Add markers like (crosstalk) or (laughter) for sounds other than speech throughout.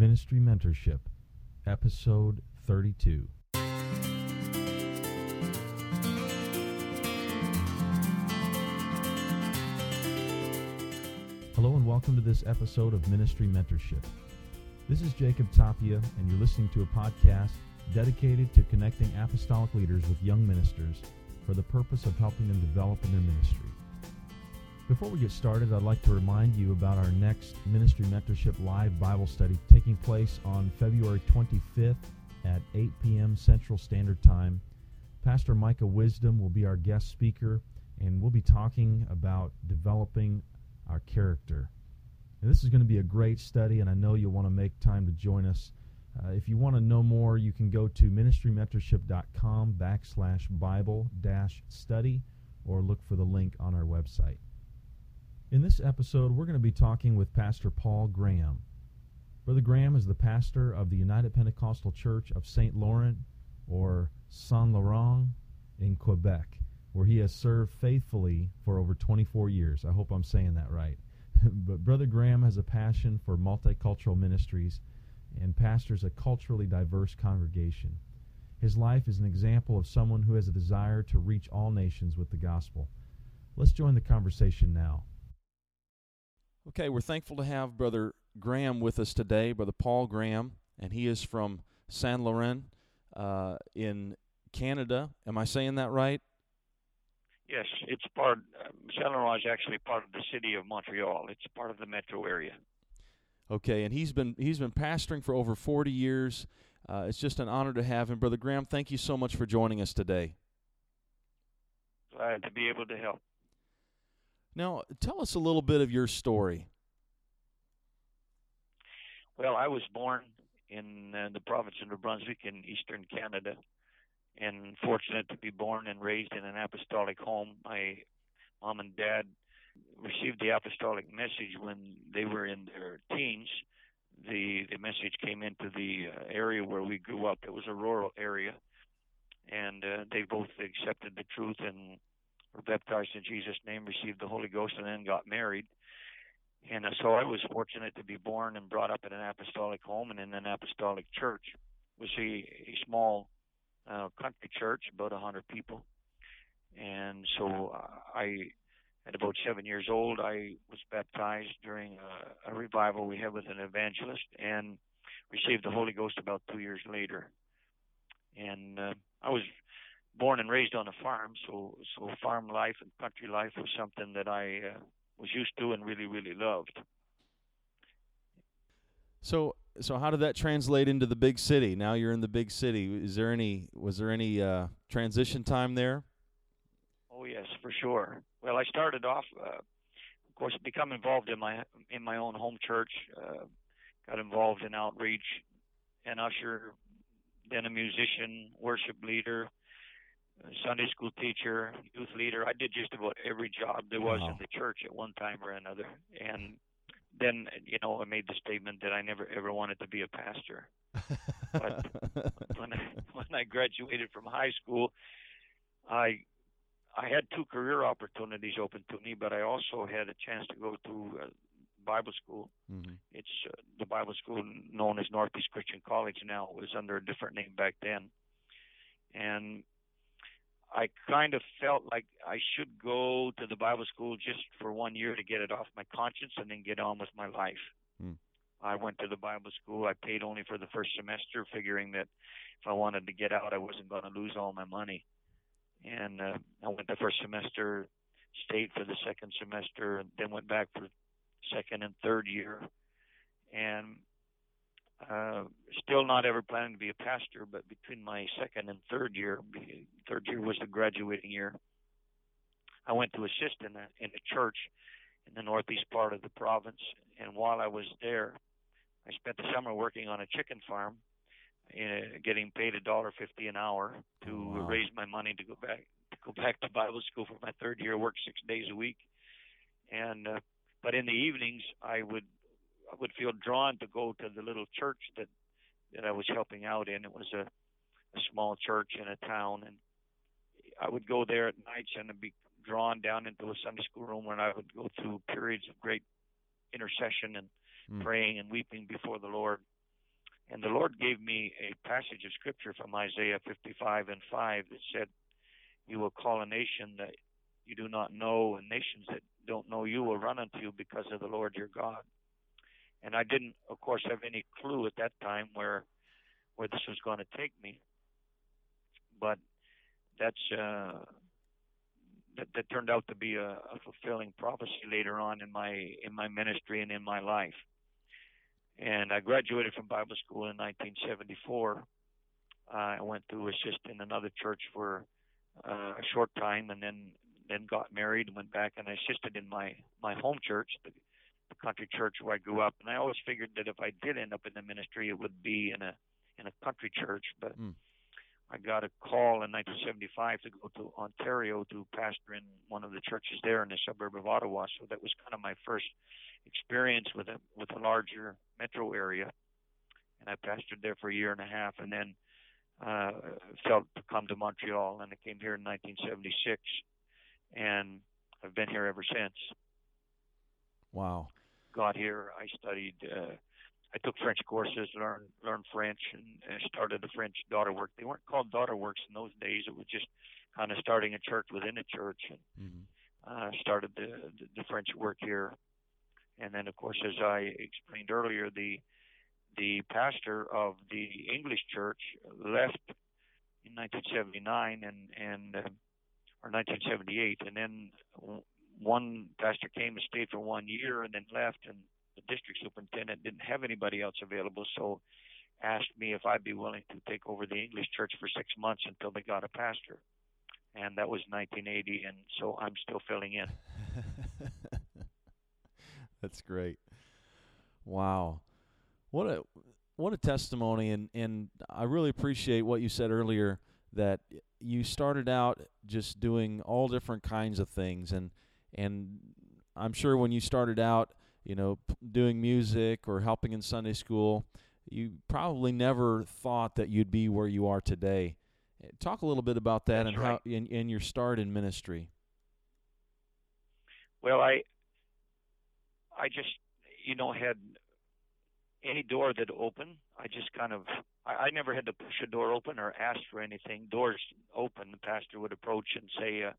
Ministry Mentorship, Episode 32. Hello, and welcome to this episode of Ministry Mentorship. This is Jacob Tapia, and you're listening to a podcast dedicated to connecting apostolic leaders with young ministers for the purpose of helping them develop in their ministry. Before we get started, I'd like to remind you about our next Ministry Mentorship Live Bible study taking place on February 25th at 8 p.m. Central Standard Time. Pastor Micah Wisdom will be our guest speaker, and we'll be talking about developing our character. And this is going to be a great study, and I know you'll want to make time to join us. Uh, if you want to know more, you can go to ministrymentorship.com backslash Bible dash study or look for the link on our website. In this episode, we're going to be talking with Pastor Paul Graham. Brother Graham is the pastor of the United Pentecostal Church of St. Laurent, or Saint Laurent, in Quebec, where he has served faithfully for over 24 years. I hope I'm saying that right. (laughs) but Brother Graham has a passion for multicultural ministries and pastors a culturally diverse congregation. His life is an example of someone who has a desire to reach all nations with the gospel. Let's join the conversation now. Okay, we're thankful to have Brother Graham with us today, Brother Paul Graham, and he is from Saint Laurent uh, in Canada. Am I saying that right? Yes, it's part. Uh, Saint Laurent is actually part of the city of Montreal. It's part of the metro area. Okay, and he's been he's been pastoring for over forty years. Uh, it's just an honor to have him, Brother Graham. Thank you so much for joining us today. Glad to be able to help. Now, tell us a little bit of your story. Well, I was born in uh, the province of New Brunswick in eastern Canada, and fortunate to be born and raised in an apostolic home. My mom and dad received the apostolic message when they were in their teens. The the message came into the uh, area where we grew up. It was a rural area, and uh, they both accepted the truth and were baptized in Jesus' name, received the Holy Ghost, and then got married. And uh, so I was fortunate to be born and brought up in an apostolic home and in an apostolic church. It was a, a small uh, country church, about a hundred people. And so uh, I, at about seven years old, I was baptized during a, a revival we had with an evangelist, and received the Holy Ghost about two years later. And uh, I was born and raised on a farm, so so farm life and country life was something that I uh, was used to and really really loved. So so how did that translate into the big city? Now you're in the big city. Is there any was there any uh, transition time there? Oh yes, for sure. Well, I started off, uh, of course, become involved in my in my own home church. Uh, got involved in outreach, and usher, then a musician, worship leader, Sunday school teacher, youth leader. I did just about every job there was Wow. in the church at one time or another. And then, you know, I made the statement that I never ever wanted to be a pastor. But (laughs) when I when I graduated from high school, I I had two career opportunities open to me, but I also had a chance to go to uh, Bible school. Mhm. It's uh, the Bible school known as Northeast Christian College now. It was under a different name back then. And I kind of felt like I should go to the Bible school just for one year to get it off my conscience and then get on with my life. Hmm. I went to the Bible school. I paid only for the first semester, figuring that if I wanted to get out, I wasn't going to lose all my money. And uh, I went the first semester, stayed for the second semester, and then went back for second and third year. And uh, still not ever planning to be a pastor, but between my second and third year, third year was the graduating year. I went to assist in a in a church in the northeast part of the province, and while I was there, I spent the summer working on a chicken farm, uh, getting paid a dollar fifty an hour to Wow. raise my money to go back to go back to Bible school for my third year. Work six days a week, and uh, but in the evenings I would would feel drawn to go to the little church that that I was helping out in. It was a, a small church in a town, and I would go there at nights and I'd be drawn down into a Sunday school room where I would go through periods of great intercession and Mm. praying and weeping before the Lord. And the Lord gave me a passage of scripture from Isaiah 55 and 5 that said, You will call a nation that you do not know, and nations that don't know you will run unto you because of the Lord your God. And I didn't, of course, have any clue at that time where where this was going to take me. But that's uh, that, that turned out to be a, a fulfilling prophecy later on in my in my ministry and in my life. And I graduated from Bible school in 1974. Uh, I went to assist in another church for uh, a short time, and then then got married and went back and assisted in my my home church, the, the country church where I grew up. And I always figured that if I did end up in the ministry, it would be in a in a country church. But mm. I got a call in 1975 to go to Ontario to pastor in one of the churches there in the suburb of Ottawa. So that was kind of my first experience with a with a larger metro area, and I pastored there for a year and a half, and then uh, felt to come to Montreal, and I came here in 1976, and I've been here ever since. Wow. Got here, I studied. Uh, I took French courses, learned learned French, and, and started the French daughter work. They weren't called daughter works in those days. It was just kind of starting a church within a church, and mm-hmm. uh, started the, the the French work here. And then, of course, as I explained earlier, the the pastor of the English church left in 1979 and and uh, or 1978, and then one pastor came and stayed for one year and then left, and the district superintendent didn't have anybody else available, so asked me if I'd be willing to take over the English church for six months until they got a pastor. And that was 1980, and so I'm still filling in. (laughs) That's great. Wow. What a what a testimony and and I really appreciate what you said earlier that you started out just doing all different kinds of things and and I'm sure when you started out you know, p- doing music or helping in Sunday school, you probably never thought that you'd be where you are today. Eh, talk a little bit about that That's and right. how in, in your start in ministry. Well, I I just you know had any door that opened, I just kind of I, I never had to push a door open or ask for anything. Doors open, the pastor would approach and say, uh,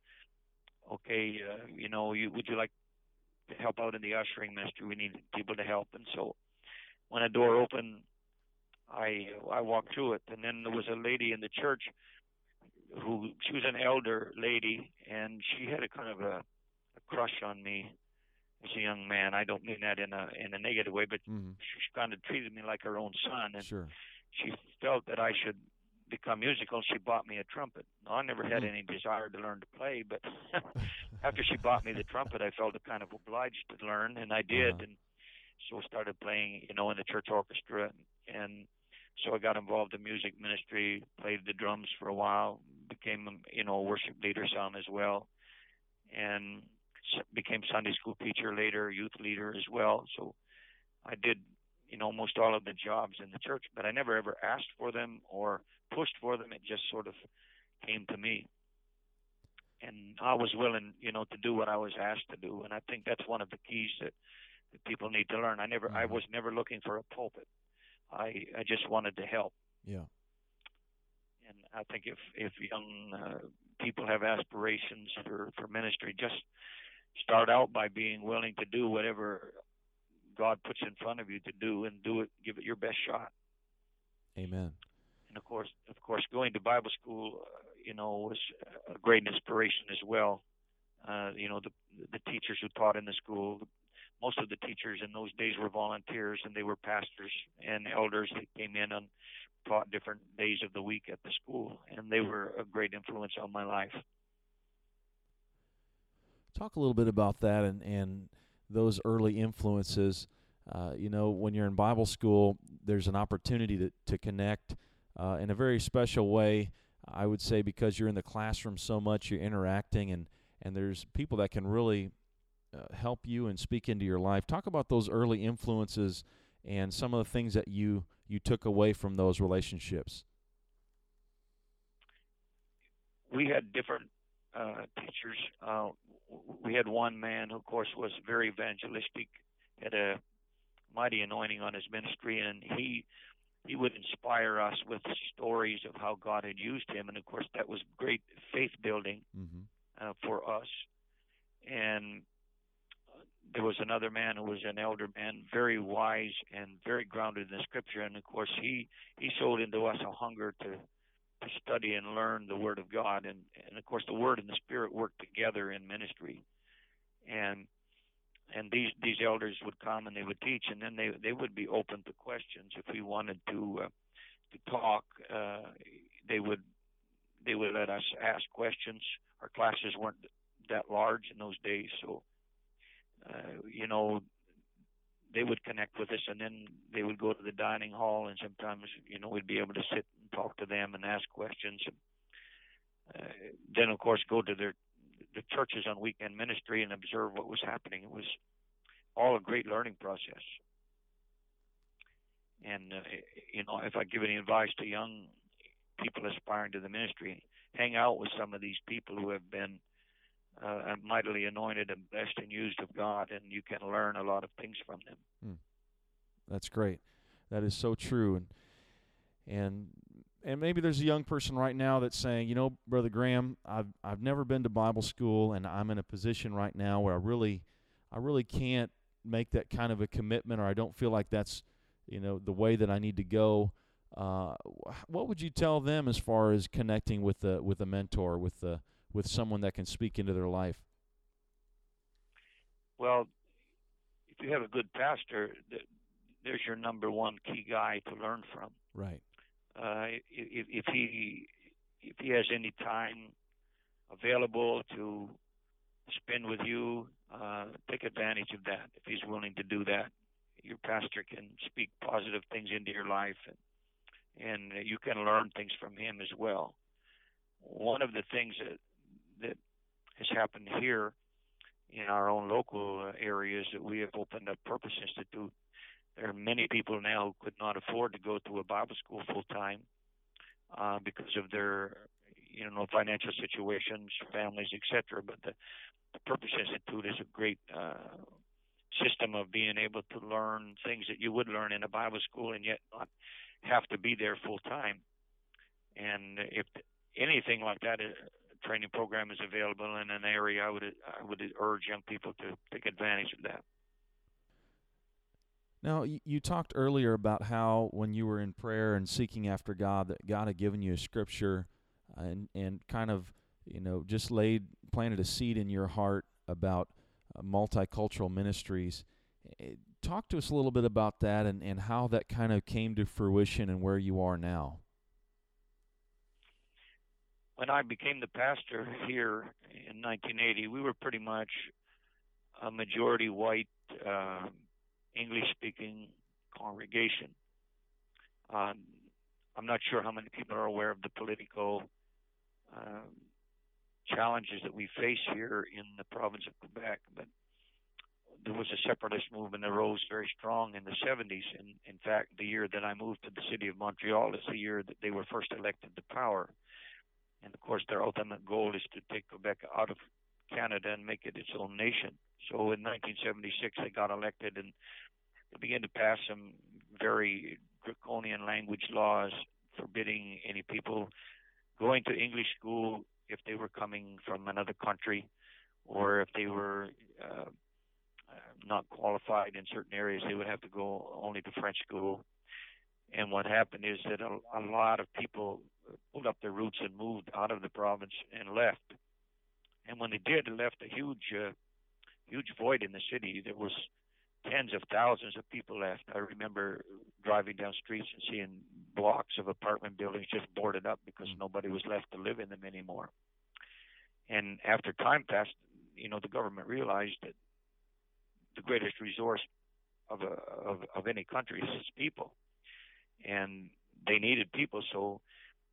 "Okay, uh, you know, you would you like to help out in the ushering ministry. We need people to help, and so when a door opened, I I walked through it, and then there was a lady in the church who she was an elder lady, and she had a kind of a, a crush on me as a young man. I don't mean that in a in a negative way, but mm-hmm. she kind of treated me like her own son, and sure. she felt that I should become musical, she bought me a trumpet. Now, I never had mm-hmm. any desire to learn to play, but (laughs) after she bought me the trumpet, I felt kind of obliged to learn, and I did, uh-huh. and so started playing, you know, in the church orchestra, and, and so I got involved in music ministry, played the drums for a while, became, you know, a worship leader some as well, and became Sunday school teacher later, youth leader as well. So I did you know almost all of the jobs in the church, but I never ever asked for them or pushed for them. It just sort of came to me. And I was willing, you know, to do what I was asked to do. And I think that's one of the keys that, that people need to learn. I never, mm-hmm. I was never looking for a pulpit. I, I just wanted to help. Yeah. And I think if, if young uh, people have aspirations for, for ministry, just start out by being willing to do whatever God puts in front of you to do and do it, give it your best shot. Amen and of course, of course, going to Bible school, uh, you know, was a great inspiration as well. Uh, you know, the the teachers who taught in the school, most of the teachers in those days were volunteers, and they were pastors and elders that came in and taught different days of the week at the school, and they were a great influence on my life. Talk a little bit about that and and those early influences. Uh, you know, when you're in Bible school, there's an opportunity to to connect uh, in a very special way. I would say because you're in the classroom so much, you're interacting, and and there's people that can really uh, help you and speak into your life. Talk about those early influences and some of the things that you you took away from those relationships. We had different uh, teachers. We had one man who, of course, was very evangelistic, had a mighty anointing on his ministry, and he he would inspire us with stories of how God had used him, and of course that was great faith building Mm-hmm. uh, for us. And there was another man who was an elder man, very wise and very grounded in the Scripture, and of course he he sowed into us a hunger to to study and learn the Word of God, and course the Word and the Spirit work together in ministry, and and these these elders would come and they would teach, and then they they would be open to questions if we wanted to uh, to talk. Uh, they would they would let us ask questions. Our classes weren't that large in those days, so uh, you know they would connect with us, and then they would go to the dining hall, and sometimes you know we'd be able to sit and talk to them and ask questions. Uh, then of course go to their the churches on weekend ministry and observe what was happening. It was all a great learning process. And uh, you know, if I give any advice to young people aspiring to the ministry, hang out with some of these people who have been uh, mightily anointed and blessed and used of God, and you can learn a lot of things from them. That's great. That is so true. And and and maybe there's a young person right now that's saying, you know, Brother Graham, I've I've never been to Bible school, and I'm in a position right now where I really, I really can't make that kind of a commitment, or I don't feel like that's, you know, the way that I need to go. Uh, what would you tell them as far as connecting with the with a mentor, with the with someone that can speak into their life? Well, if you have a good pastor, there's your number one key guy to learn from. Right. Uh, if, if he if he has any time available to spend with you, uh, take advantage of that. If he's willing to do that, your pastor can speak positive things into your life, and and you can learn things from him as well. One of the things that that has happened here in our own local areas that we have opened up Purpose Institute there are many people now who could not afford to go to a Bible school full time uh, because of their, you know, financial situations, families, etc. But the, the Purpose Institute is a great uh, system of being able to learn things that you would learn in a Bible school and yet not have to be there full time. And if anything like that, a training program is available in an area, I would I would urge young people to take advantage of that. Now, you, talked earlier about how when you were in prayer and seeking after God, that God had given you a scripture and and kind of you know just laid planted a seed in your heart about uh, multicultural ministries. Eh, Talk to us a little bit about that and, and how that kind of came to fruition and where you are now. when I became the pastor here in 1980, we were pretty much a majority white, uh, English-speaking congregation. Um, I'm not sure how many people are aware of the political um, challenges that we face here in the province of Quebec, but there was a separatist movement that rose very strong in the 70s. And in fact, the year that I moved to the city of Montreal is the year that they were first elected to power. And of course, their ultimate goal is to take Quebec out of Canada and make it its own nation. So in 1976, they got elected and began to pass some very draconian language laws forbidding any people going to English school if they were coming from another country or if they were uh, not qualified in certain areas, they would have to go only to French school. And what happened is that a, a lot of people pulled up their roots and moved out of the province and left. And when they did, it left a huge, uh, huge void in the city. There was tens of thousands of people left. I remember driving down streets and seeing blocks of apartment buildings just boarded up because nobody was left to live in them anymore. And after time passed, you know, the government realized that the greatest resource of a, of, of any country is its people, and they needed people, so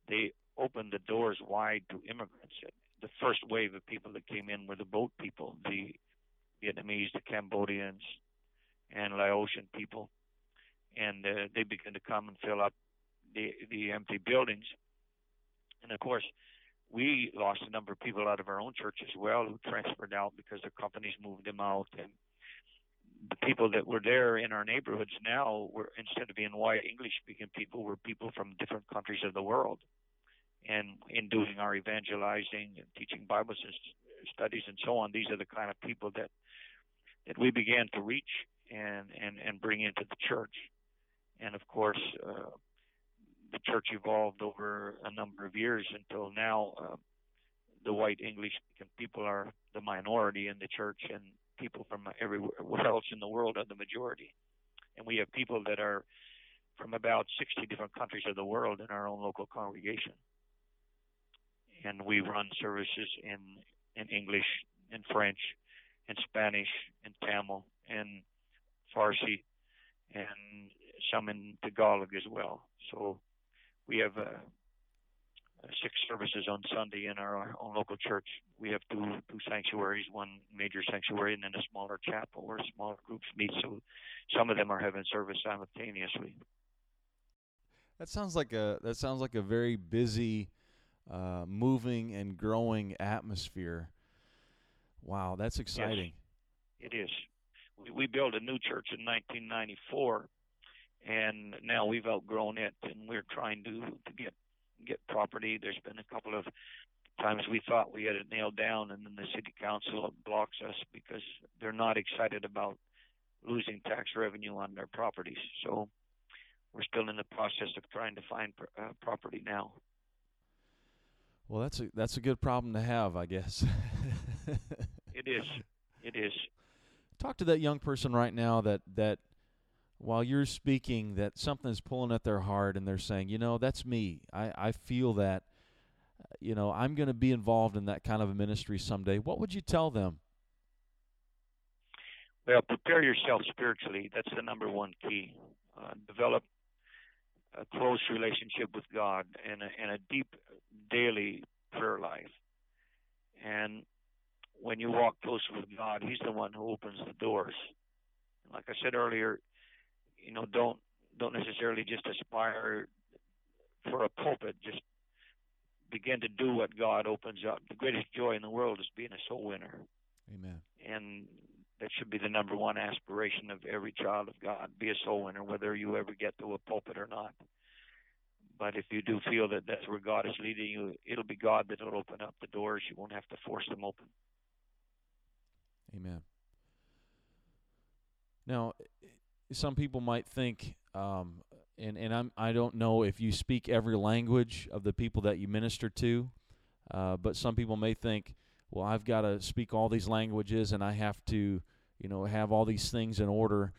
they opened the doors wide to immigrants. The first wave of people that came in were the boat people, the Vietnamese, the Cambodians, and Laotian people, and uh, they began to come and fill up the the empty buildings. And of course, we lost a number of people out of our own church as well who transferred out because their companies moved them out, and the people that were there in our neighborhoods now were instead of being white English speaking people were people from different countries of the world. And in doing our evangelizing and teaching Bible studies and so on, these are the kind of people that that we began to reach and and and bring into the church. And of course, uh, the church evolved over a number of years until now. Uh, the white English speaking people are the minority in the church, and people from everywhere else in the world are the majority. And we have people that are from about 60 different countries of the world in our own local congregation. And we run services in in English, in French, in Spanish, in Tamil, in Farsi, and some in Tagalog as well. So we have uh, six services on Sunday in our own local church. We have two two sanctuaries, one major sanctuary and then a smaller chapel where smaller groups meet. So some of them are having service simultaneously. That sounds like a that sounds like a very busy, uh, moving and growing atmosphere. Wow, that's exciting. Yes, it is. We, we built a new church in 1994, and now we've outgrown it, and we're trying to to get get property. There's been a couple of times we thought we had it nailed down, and then the city council blocks us because they're not excited about losing tax revenue on their properties. So we're still in the process of trying to find uh, property now. Well, that's a that's a good problem to have, I guess. (laughs) it is. It is. Talk to that young person right now that that while you're speaking that something's pulling at their heart and they're saying, you know, that's me. I, I feel that, you know, I'm going to be involved in that kind of a ministry someday. What would you tell them? Well, prepare yourself spiritually. That's the number one key. Uh, develop a close relationship with God and a, and a deep daily prayer life. And when you walk close with God, He's the one who opens the doors. Like I said earlier, you know, don't don't necessarily just aspire for a pulpit. Just begin to do what God opens up. The greatest joy in the world is being a soul winner. Amen. And that should be the number one aspiration of every child of God. Be a soul winner, whether you ever get to a pulpit or not. But if you do feel that that's where God is leading you, it'll be God that will open up the doors. You won't have to force them open. Amen. Now, some people might think, um, and and I'm I don't know if you speak every language of the people that you minister to, uh, but some people may think, well, I've got to speak all these languages and I have to, you know, have all these things in order.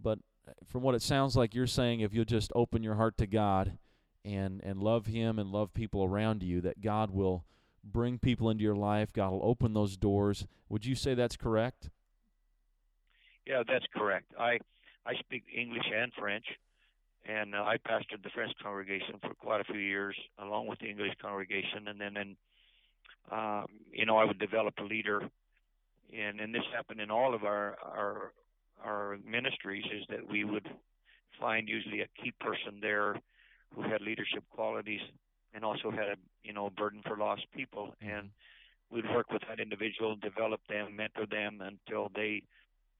But uh, from what it sounds like, you're saying if you'll just open your heart to God and and love Him and love people around you, that God will bring people into your life. God will open those doors. Would you say that's correct? Yeah, that's correct. I I speak English and French, and uh, I pastored the French congregation for quite a few years, along with the English congregation. And then, in, um, you know, I would develop a leader, and and this happened in all of our our our ministries is that we would find usually a key person there who had leadership qualities and also had a you know a burden for lost people and we'd work with that individual develop them mentor them until they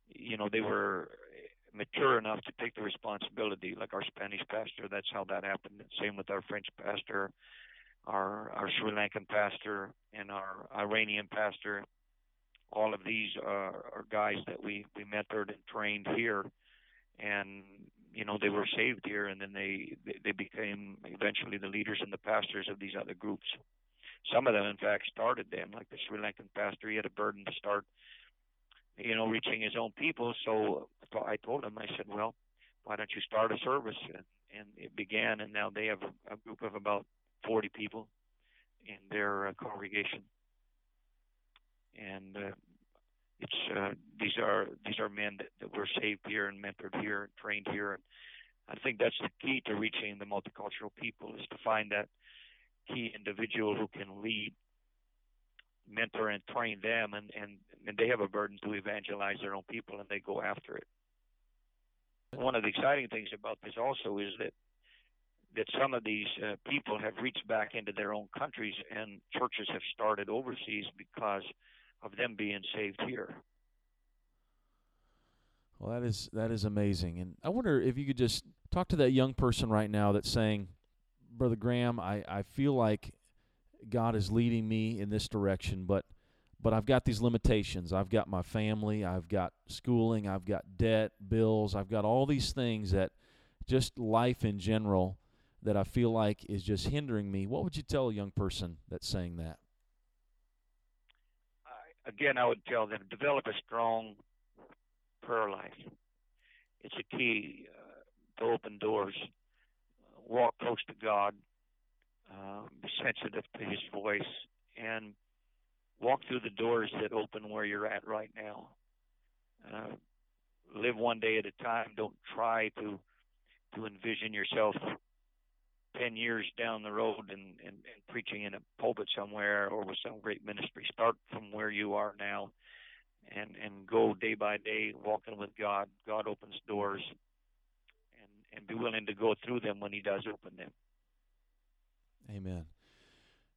you know they were mature enough to take the responsibility, like our Spanish pastor. That's how that happened. Same with our French pastor, our our Sri Lankan pastor, and our Iranian pastor. All of these are, are guys that we we mentored and trained here, and you know they were saved here, and then they they became eventually the leaders and the pastors of these other groups. Some of them, in fact, started them. Like the Sri Lankan pastor, he had a burden to start you know, reaching his own people. So I told him, I said, well, why don't you start a service? And, and it began, and now they have a, a group of about 40 people in their uh, congregation. And uh, it's uh, these are these are men that, that were saved here and mentored here and trained here. And I think that's the key to reaching the multicultural people is to find that key individual who can lead mentor and train them and, and, and they have a burden to evangelize their own people and they go after it. One of the exciting things about this also is that that some of these uh, people have reached back into their own countries and churches have started overseas because of them being saved here. Well, that is that is amazing, and I wonder if you could just talk to that young person right now that's saying, "Brother Graham, I I feel like God is leading me in this direction, but but I've got these limitations. I've got my family, I've got schooling, I've got debt, bills, I've got all these things that just life in general that I feel like is just hindering me. What would you tell a young person that's saying that? Again, I would tell them develop a strong prayer life. It's a key uh, to open doors. walk close to God. Uh, be sensitive to His voice and walk through the doors that open where you're at right now. Uh, live one day at a time. Don't try to to envision yourself ten years down the road and, and, and preaching in a pulpit somewhere or with some great ministry. Start from where you are now and, and go day by day walking with God. God opens doors and, and be willing to go through them when he does open them. Amen.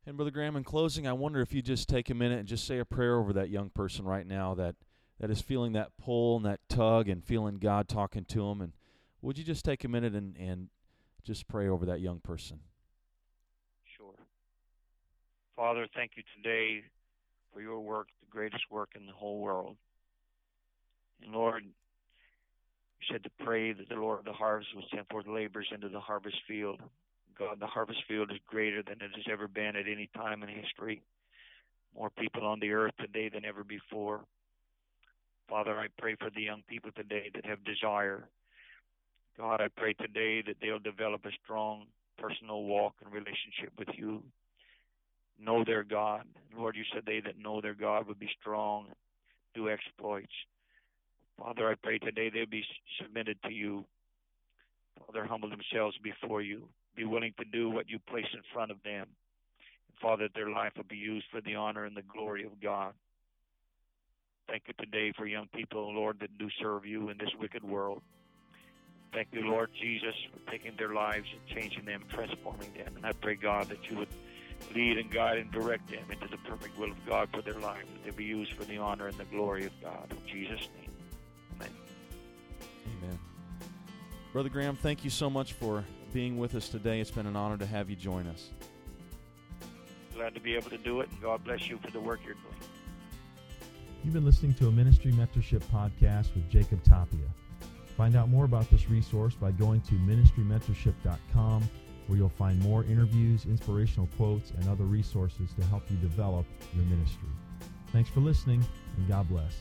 And Brother Graham, in closing, I wonder if you just take a minute and just say a prayer over that young person right now that, that is feeling that pull and that tug and feeling God talking to him. And would you just take a minute and, and just pray over that young person. Sure. Father, thank you today for your work, the greatest work in the whole world. And Lord, you said to pray that the Lord of the harvest would send forth laborers into the harvest field. God, the harvest field is greater than it has ever been at any time in history. More people on the earth today than ever before. Father, I pray for the young people today that have desire God, I pray today that they'll develop a strong personal walk and relationship with you. Know their God. Lord, you said they that know their God would be strong, do exploits. Father, I pray today they'll be submitted to you. Father, humble themselves before you. Be willing to do what you place in front of them. Father, their life will be used for the honor and the glory of God. Thank you today for young people, Lord, that do serve you in this wicked world. Thank you, Lord Jesus, for taking their lives and changing them, transforming them. And I pray, God, that you would lead and guide and direct them into the perfect will of God for their lives, that they be used for the honor and the glory of God. In Jesus' name, amen. Amen. Brother Graham, thank you so much for being with us today. It's been an honor to have you join us. Glad to be able to do it, and God bless you for the work you're doing. You've been listening to a Ministry Mentorship podcast with Jacob Tapia. Find out more about this resource by going to ministrymentorship.com, where you'll find more interviews, inspirational quotes, and other resources to help you develop your ministry. Thanks for listening, and God bless.